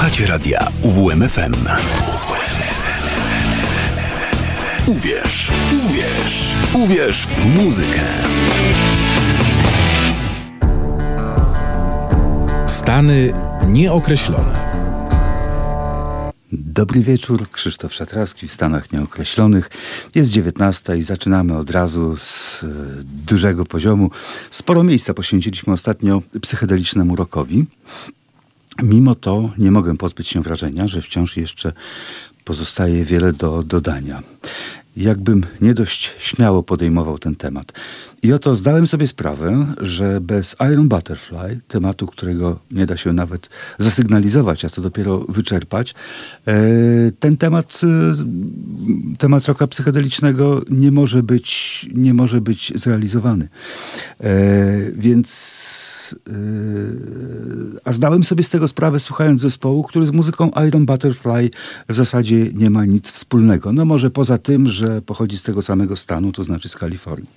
Słuchacie radia UWMFM. Uwierz, uwierz, uwierz w muzykę. Stany nieokreślone. Dobry wieczór, Krzysztof Szatraski w Stanach Nieokreślonych. Jest 19 i zaczynamy od razu z e, dużego poziomu. Sporo miejsca poświęciliśmy ostatnio psychedelicznemu rokowi. Mimo to nie mogę pozbyć się wrażenia, że wciąż jeszcze pozostaje wiele do dodania. Jakbym nie dość śmiało podejmował ten temat. I oto zdałem sobie sprawę, że bez Iron Butterfly, tematu, którego nie da się nawet zasygnalizować, a co dopiero wyczerpać, e, ten temat, e, temat roka psychodelicznego nie może być, nie może być zrealizowany. E, więc a zdałem sobie z tego sprawę słuchając zespołu, który z muzyką Iron Butterfly w zasadzie nie ma nic wspólnego. No może poza tym, że pochodzi z tego samego stanu, to znaczy z Kalifornii.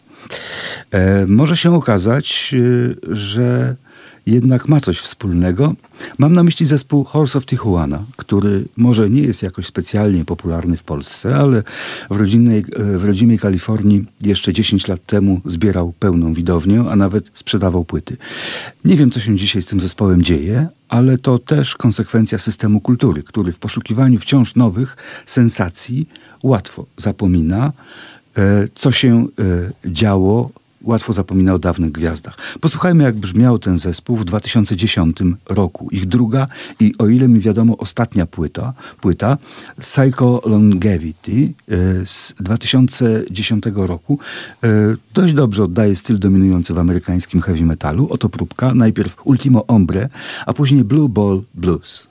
E, może się okazać, e, że jednak ma coś wspólnego. Mam na myśli zespół Horse of Tijuana, który może nie jest jakoś specjalnie popularny w Polsce, ale w, rodzinnej, e, w rodzimej Kalifornii jeszcze 10 lat temu zbierał pełną widownię, a nawet sprzedawał płyty. Nie wiem, co się dzisiaj z tym zespołem dzieje, ale to też konsekwencja systemu kultury, który w poszukiwaniu wciąż nowych sensacji łatwo zapomina, e, co się e, działo łatwo zapomina o dawnych gwiazdach. Posłuchajmy, jak brzmiał ten zespół w 2010 roku. Ich druga i o ile mi wiadomo ostatnia płyta, płyta Psycho Longevity e, z 2010 roku e, dość dobrze oddaje styl dominujący w amerykańskim heavy metalu. Oto próbka. Najpierw Ultimo Ombre, a później Blue Ball Blues.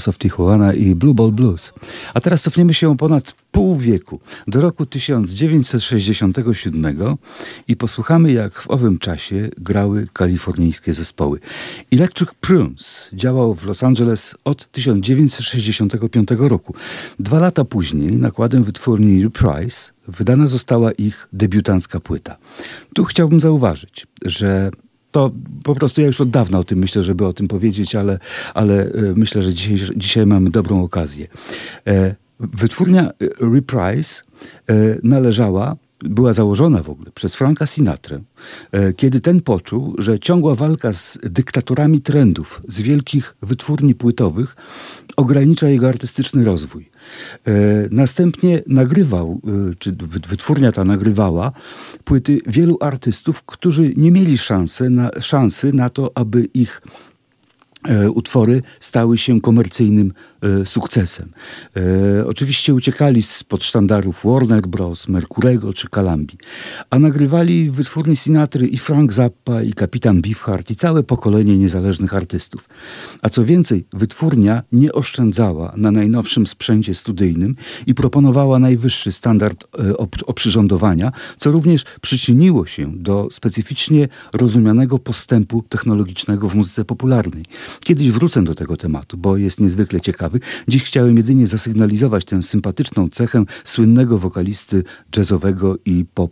Jazz of Tijuana i Blue Ball Blues. A teraz cofniemy się ponad pół wieku, do roku 1967 i posłuchamy, jak w owym czasie grały kalifornijskie zespoły. Electric Prunes działał w Los Angeles od 1965 roku. Dwa lata później, nakładem wytwórni Reprise, wydana została ich debiutancka płyta. Tu chciałbym zauważyć, że to po prostu ja już od dawna o tym myślę, żeby o tym powiedzieć, ale, ale e, myślę, że dzisiaj, dzisiaj mamy dobrą okazję. E, wytwórnia e, Reprise należała była założona w ogóle przez Franka Sinatrę, kiedy ten poczuł, że ciągła walka z dyktatorami trendów z wielkich wytwórni płytowych ogranicza jego artystyczny rozwój. Następnie nagrywał, czy wytwórnia ta nagrywała płyty wielu artystów, którzy nie mieli szansy na, szansy na to, aby ich E, utwory stały się komercyjnym e, sukcesem. E, oczywiście uciekali spod sztandarów Warner Bros., Mercurego czy Calambi, a nagrywali wytwórni Sinatry i Frank Zappa i Kapitan Beefheart i całe pokolenie niezależnych artystów. A co więcej, wytwórnia nie oszczędzała na najnowszym sprzęcie studyjnym i proponowała najwyższy standard oprzyrządowania, co również przyczyniło się do specyficznie rozumianego postępu technologicznego w muzyce popularnej. Kiedyś wrócę do tego tematu, bo jest niezwykle ciekawy. Dziś chciałem jedynie zasygnalizować tę sympatyczną cechę słynnego wokalisty jazzowego i pop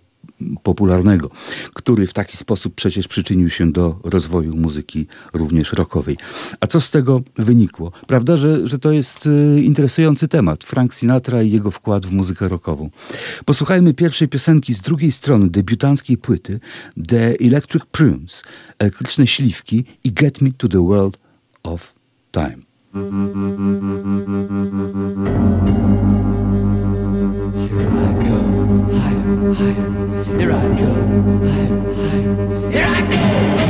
popularnego, który w taki sposób przecież przyczynił się do rozwoju muzyki również rockowej. A co z tego wynikło? Prawda, że, że to jest y, interesujący temat. Frank Sinatra i jego wkład w muzykę rockową. Posłuchajmy pierwszej piosenki z drugiej strony debiutanckiej płyty The Electric Prunes, elektryczne śliwki i Get Me to the World of time. Here I go, higher, higher. Here I go, higher, higher. Here I go.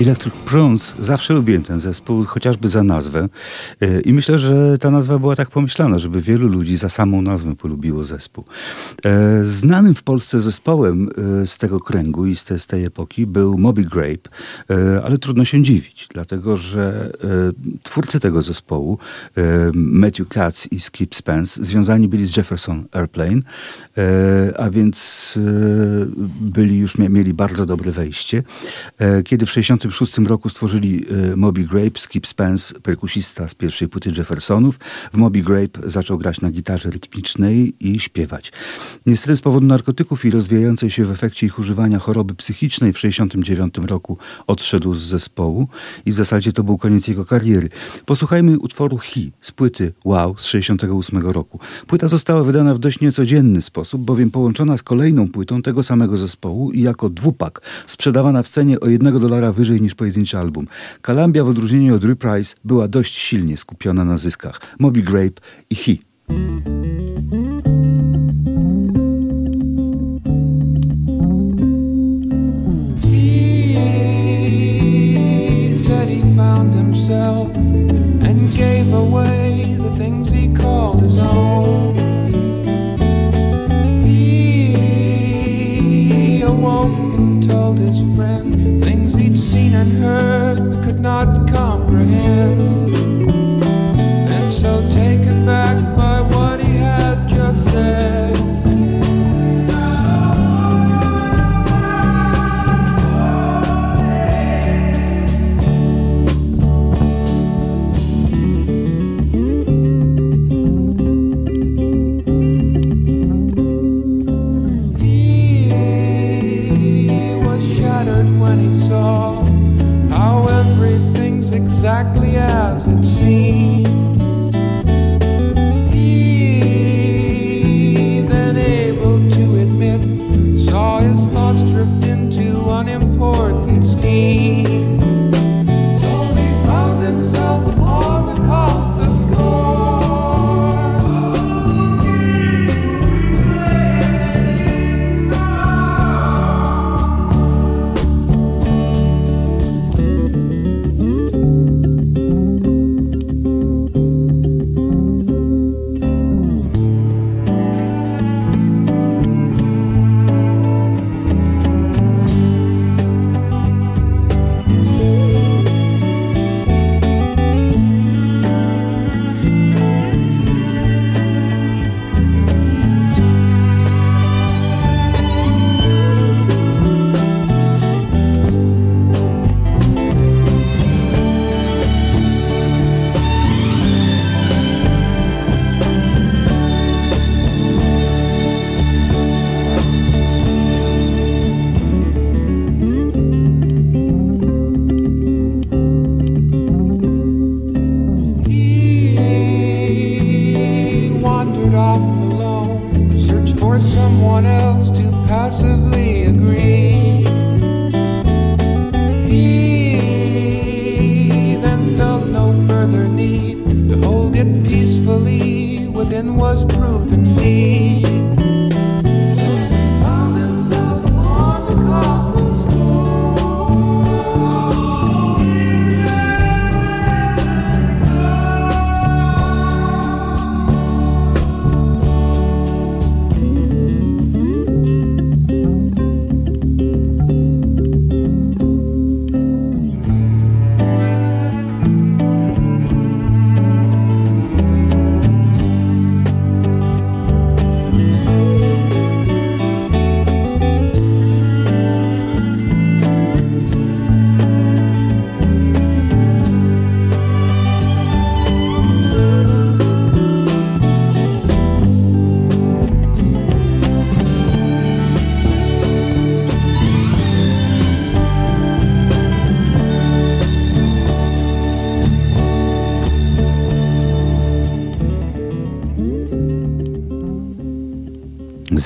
Electric Prunes, zawsze lubiłem ten zespół, chociażby za nazwę. E, I myślę, że ta nazwa była tak pomyślana, żeby wielu ludzi za samą nazwę polubiło zespół. E, znanym w Polsce zespołem e, z tego kręgu i z, te, z tej epoki był Moby Grape, ale trudno się dziwić, dlatego że twórcy tego zespołu, Matthew Katz i Skip Spence, związani byli z Jefferson Airplane, a więc byli już mieli bardzo dobre wejście. Kiedy w 60 1966 roku stworzyli e, Moby Grape, Skip Spence, perkusista z pierwszej płyty Jeffersonów. W Moby Grape zaczął grać na gitarze rytmicznej i śpiewać. Niestety z powodu narkotyków i rozwijającej się w efekcie ich używania choroby psychicznej w 1969 roku odszedł z zespołu i w zasadzie to był koniec jego kariery. Posłuchajmy utworu He z płyty Wow z 1968 roku. Płyta została wydana w dość niecodzienny sposób, bowiem połączona z kolejną płytą tego samego zespołu i jako dwupak sprzedawana w cenie o jednego dolara wyżej niż pojedynczy album. Kalambia w odróżnieniu od Reprise była dość silnie skupiona na zyskach. Moby Grape i He. and heard but could not comprehend.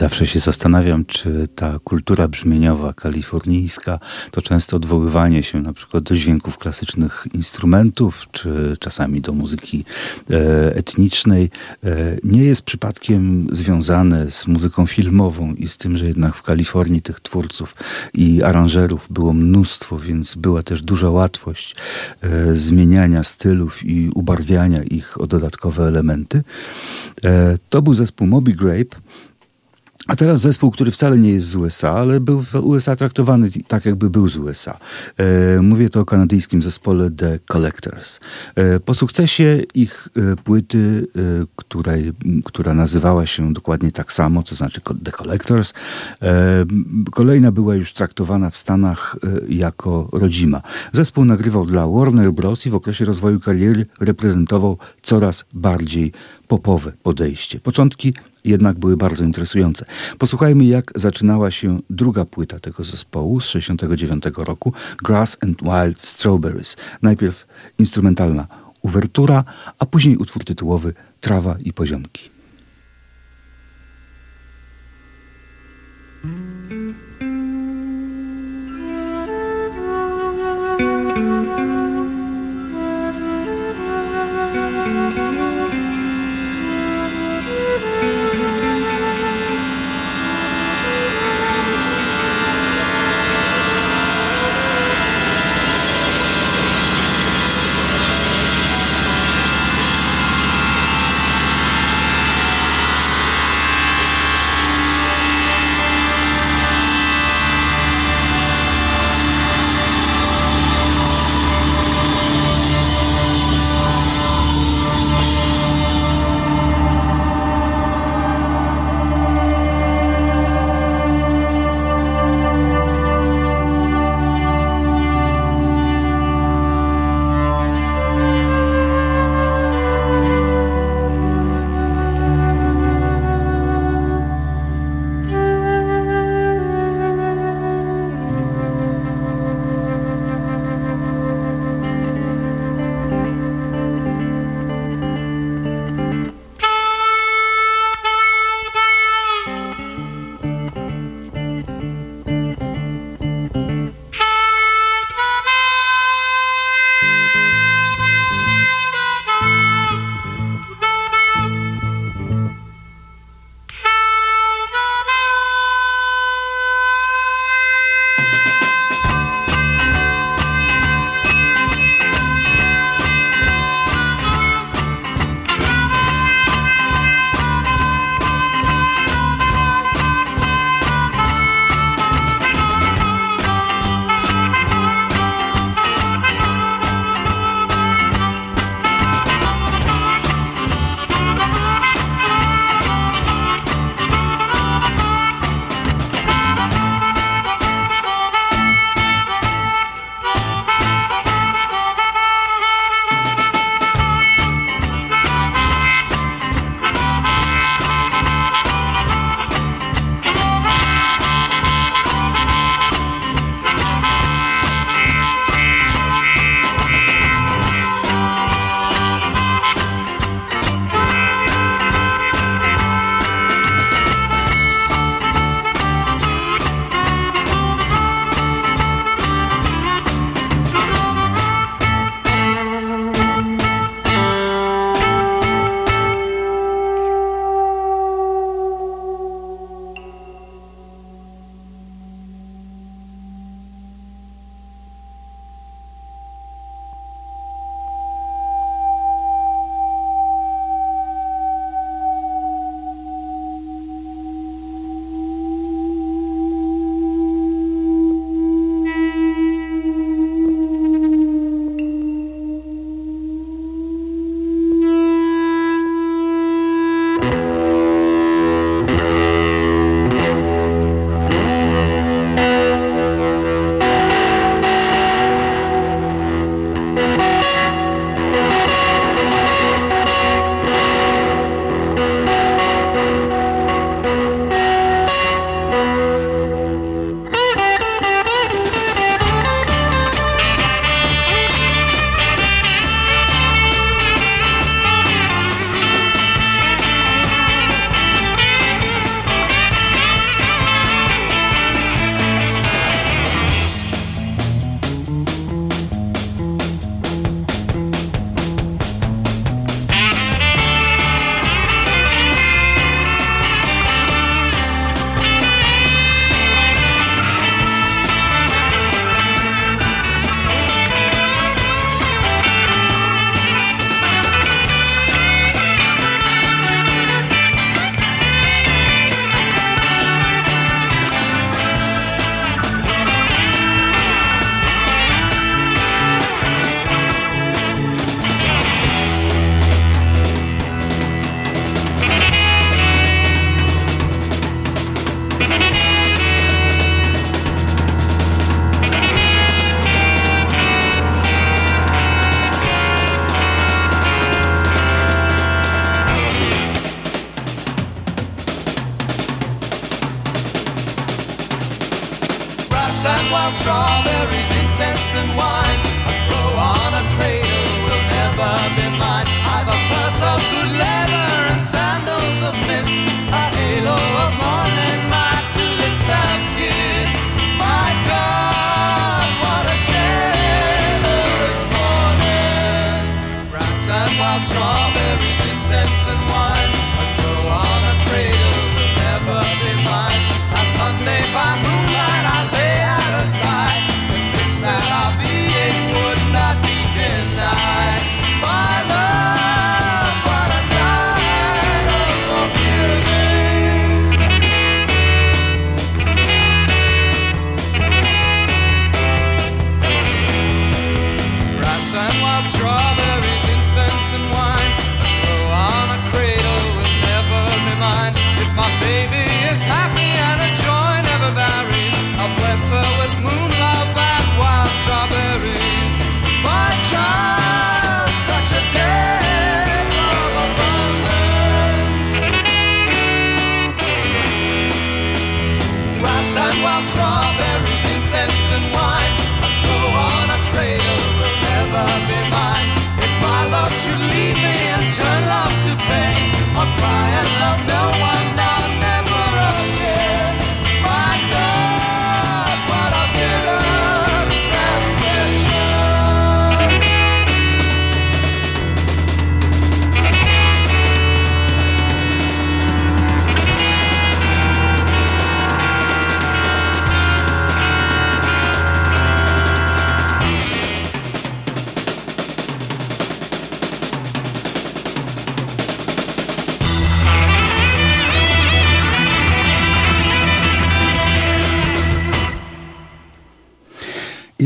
Zawsze się zastanawiam, czy ta kultura brzmieniowa kalifornijska to często odwoływanie się na przykład do dźwięków klasycznych instrumentów, czy czasami do muzyki e, etnicznej, e, nie jest przypadkiem związane z muzyką filmową i z tym, że jednak w Kalifornii tych twórców i aranżerów było mnóstwo, więc była też duża łatwość e, zmieniania stylów i ubarwiania ich o dodatkowe elementy. To był zespół Moby Grape. A teraz zespół, który wcale nie jest z USA, ale był w USA traktowany tak, jakby był z USA. E, mówię to o kanadyjskim zespole The Collectors. E, po sukcesie ich e, płyty, e, której, która nazywała się dokładnie tak samo, to znaczy The Collectors, e, kolejna była już traktowana w Stanach e, jako rodzima. Zespół nagrywał dla Warner Bros. i w okresie rozwoju kariery reprezentował coraz bardziej popowe podejście. Początki jednak były bardzo interesujące. Posłuchajmy, jak zaczynała się druga płyta tego zespołu z 1969 roku, Grass and Wild Strawberries. Najpierw instrumentalna uwertura, a później utwór tytułowy Trawa i poziomki.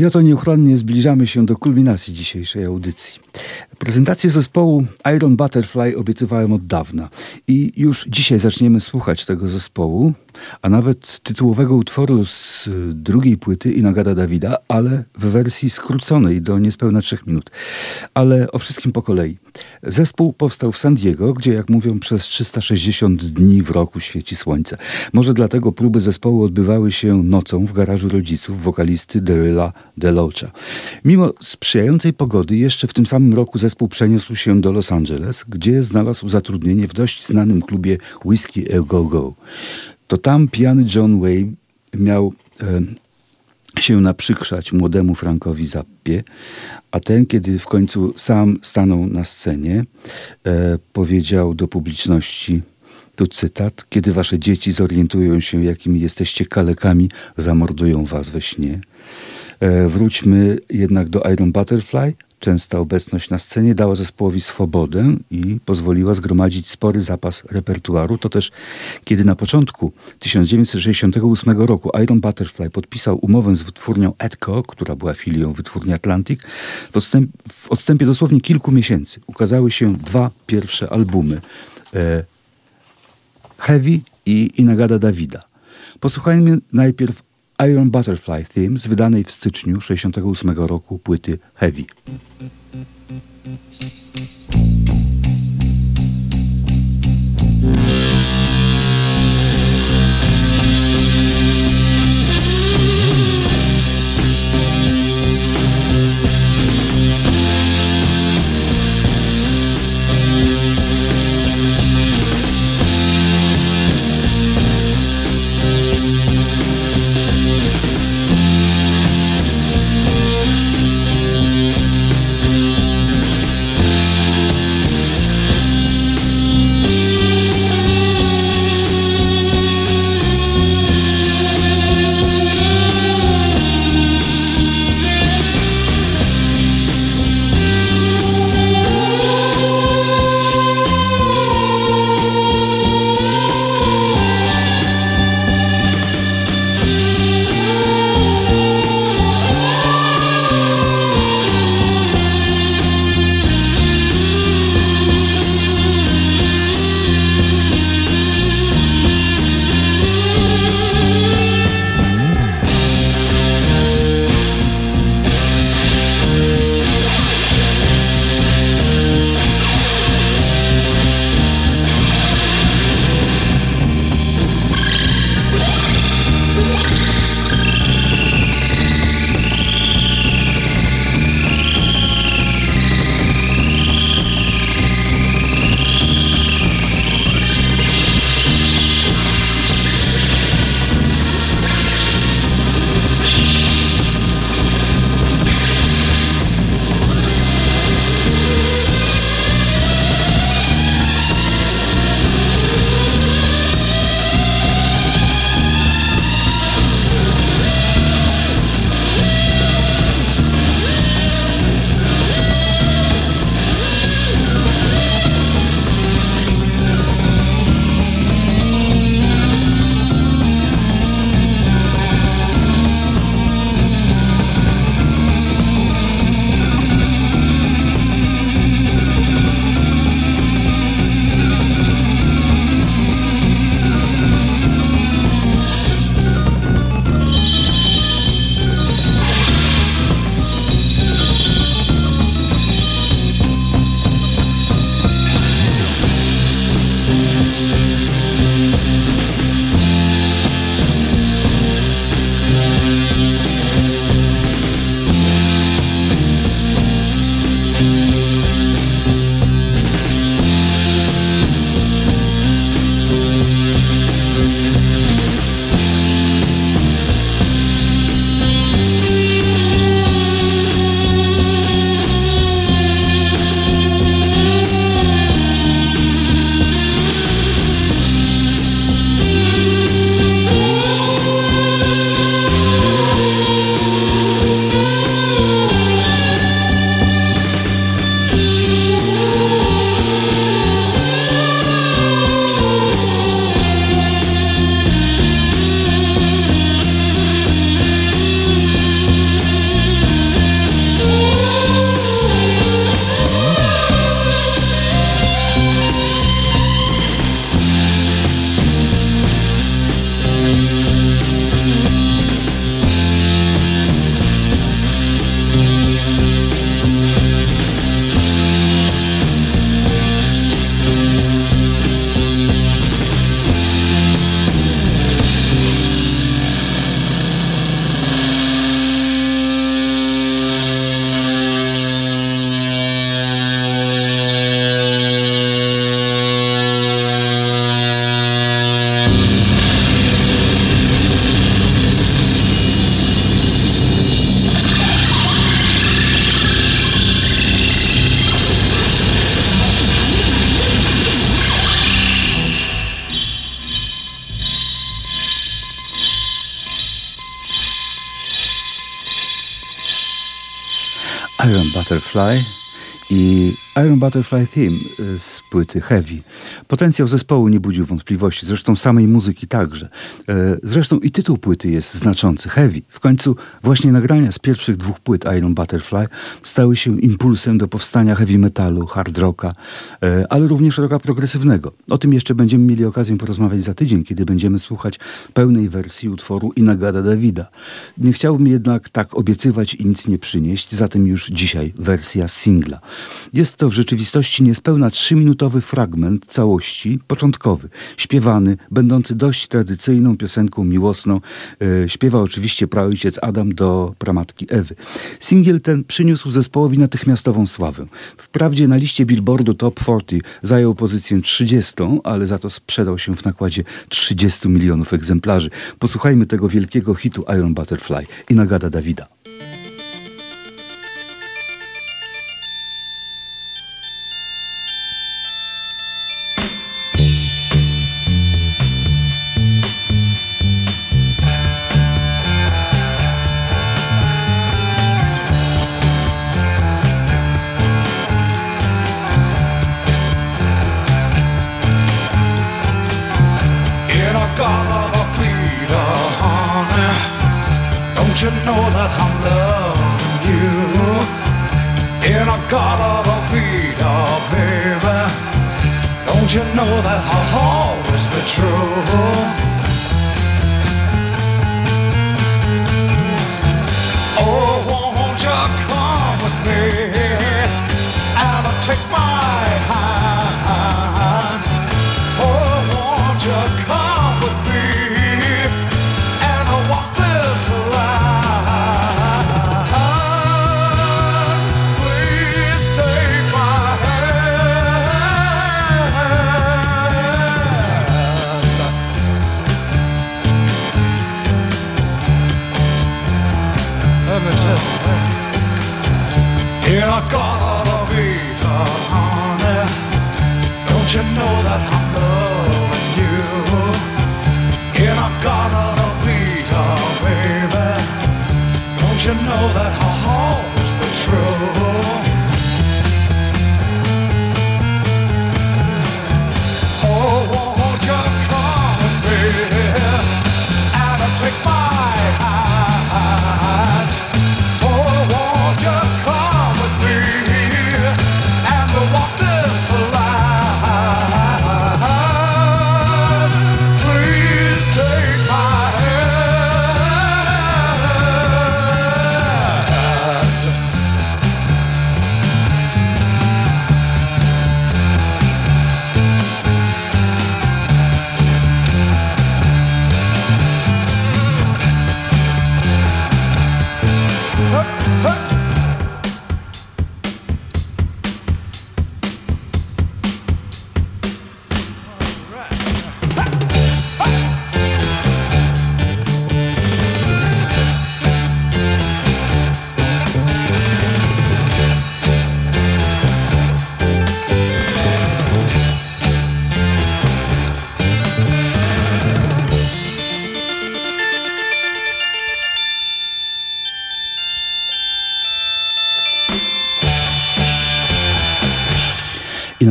Oto nieuchronnie zbliżamy się do kulminacji dzisiejszej audycji. Prezentację zespołu Iron Butterfly obiecywałem od dawna i już dzisiaj zaczniemy słuchać tego zespołu, a nawet tytułowego utworu z drugiej płyty Inagada Dawida, ale w wersji skróconej do niespełna trzech minut. Ale o wszystkim po kolei. Zespół powstał w San Diego, gdzie jak mówią przez 360 dni w roku świeci słońce. Może dlatego próby zespołu odbywały się nocą w garażu rodziców wokalisty Deryla DeLocha. Mimo sprzyjającej pogody jeszcze w tym samym roku zespół przeniósł się do Los Angeles, gdzie znalazł zatrudnienie w dość klubie Whiskey A Go Go. To tam pijany John Wayne miał e, się naprzykrzać młodemu Frankowi Zappie, a ten, kiedy w końcu sam stanął na scenie, e, powiedział do publiczności, tu cytat, kiedy wasze dzieci zorientują się, jakimi jesteście kalekami, zamordują was we śnie. E, wróćmy jednak do Iron Butterfly. Częsta obecność na scenie dała zespołowi swobodę i pozwoliła zgromadzić spory zapas repertuaru. To też, kiedy na początku 1968 roku Iron Butterfly podpisał umowę z wytwórnią Edco, która była filią wytwórni Atlantic, w, odstęp, w odstępie dosłownie kilku miesięcy ukazały się dwa pierwsze albumy e, Heavy i Inagada Davida. Posłuchajmy najpierw Iron Butterfly Theme z wydanej w styczniu 68 roku płyty Heavy. Butterfly i Iron Butterfly Theme y, z płyty Heavy. Potencjał zespołu nie budził wątpliwości, zresztą samej muzyki także. E, zresztą i tytuł płyty jest znaczący, Heavy. W końcu właśnie nagrania z pierwszych dwóch płyt Iron Butterfly stały się impulsem do powstania heavy metalu, hard rocka, e, ale również rocka progresywnego. O tym jeszcze będziemy mieli okazję porozmawiać za tydzień, kiedy będziemy słuchać pełnej wersji utworu Inagada Davida. Nie chciałbym jednak tak obiecywać i nic nie przynieść, zatem już dzisiaj wersja singla. Jest to w rzeczywistości niespełna trzyminutowy fragment całości, początkowy, śpiewany, będący dość tradycyjną piosenką miłosną. E, śpiewa oczywiście praojciec Adam do pramatki Ewy. Singiel ten przyniósł zespołowi natychmiastową sławę. Wprawdzie na liście Billboardu Top 40 zajął pozycję 30, ale za to sprzedał się w nakładzie 30 milionów egzemplarzy. Posłuchajmy tego wielkiego hitu Iron Butterfly i nagada Dawida.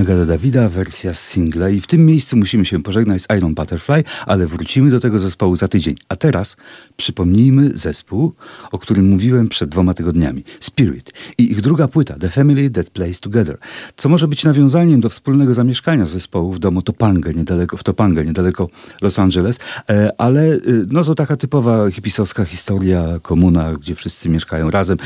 Nagada Dawida, wersja singla. I w tym miejscu musimy się pożegnać z Iron Butterfly, ale wrócimy do tego zespołu za tydzień. A teraz przypomnijmy zespół, o którym mówiłem przed dwoma tygodniami. Spirit i ich druga płyta, The Family That Plays Together, co może być nawiązaniem do wspólnego zamieszkania zespołu w domu Topanga, niedaleko, w Topanga, niedaleko Los Angeles, e, ale e, no to taka typowa hipisowska historia, komuna, gdzie wszyscy mieszkają razem,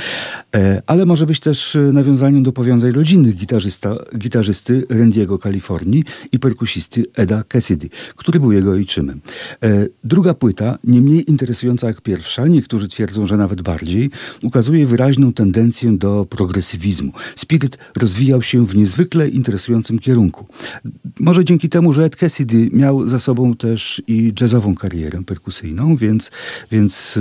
e, ale może być też nawiązaniem do powiązań rodzinnych. Gitarzysta, gitarzysty Randiego Kalifornii i perkusisty Eda Cassidy, który był jego ojczymem. E, druga płyta, nie mniej interesująca jak pierwsza, niektórzy twierdzą, że nawet bardziej, ukazuje wyraźną tendencję do progresywizmu. Spirit rozwijał się w niezwykle interesującym kierunku. Może dzięki temu, że Ed Cassidy miał za sobą też i jazzową karierę perkusyjną, więc, więc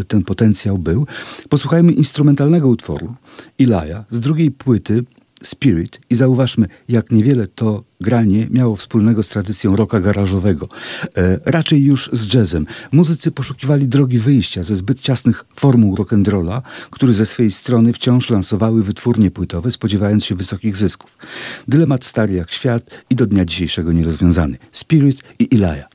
e, ten potencjał był. Posłuchajmy instrumentalnego utworu Ilaja z drugiej płyty Spirit i zauważmy, jak niewiele to granie miało wspólnego z tradycją rocka garażowego, e, raczej już z jazzem. Muzycy poszukiwali drogi wyjścia ze zbyt ciasnych formuł rock'n'rolla, które ze swojej strony wciąż lansowały wytwórnie płytowe, spodziewając się wysokich zysków. Dylemat stary jak świat i do dnia dzisiejszego nierozwiązany. Spirit i. Ilaja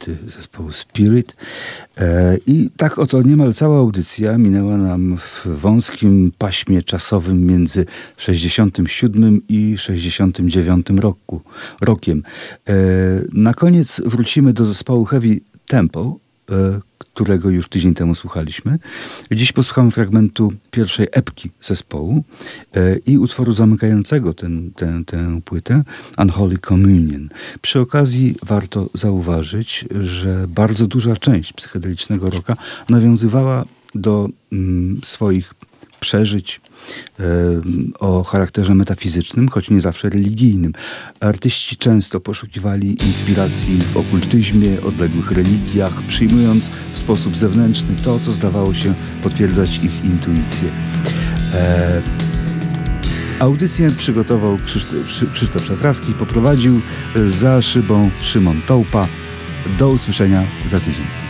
płyty zespołu Spirit. E, I tak oto niemal cała audycja minęła nam w wąskim paśmie czasowym między 67 i 69 roku, rokiem. E, na koniec wrócimy do zespołu Heavy Tempo, którego już tydzień temu słuchaliśmy. Dziś posłuchamy fragmentu pierwszej epki zespołu e, i utworu zamykającego ten, ten, tę płytę, Unholy Communion. Przy okazji warto zauważyć, że bardzo duża część psychedelicznego roka nawiązywała do mm, swoich przeżyć o charakterze metafizycznym, choć nie zawsze religijnym. Artyści często poszukiwali inspiracji w okultyzmie, odległych religiach, przyjmując w sposób zewnętrzny to, co zdawało się potwierdzać ich intuicję. E, audycję przygotował Krzysztof, Krzysztof Szatrawski, poprowadził za szybą Szymon Tołpa. Do usłyszenia za tydzień.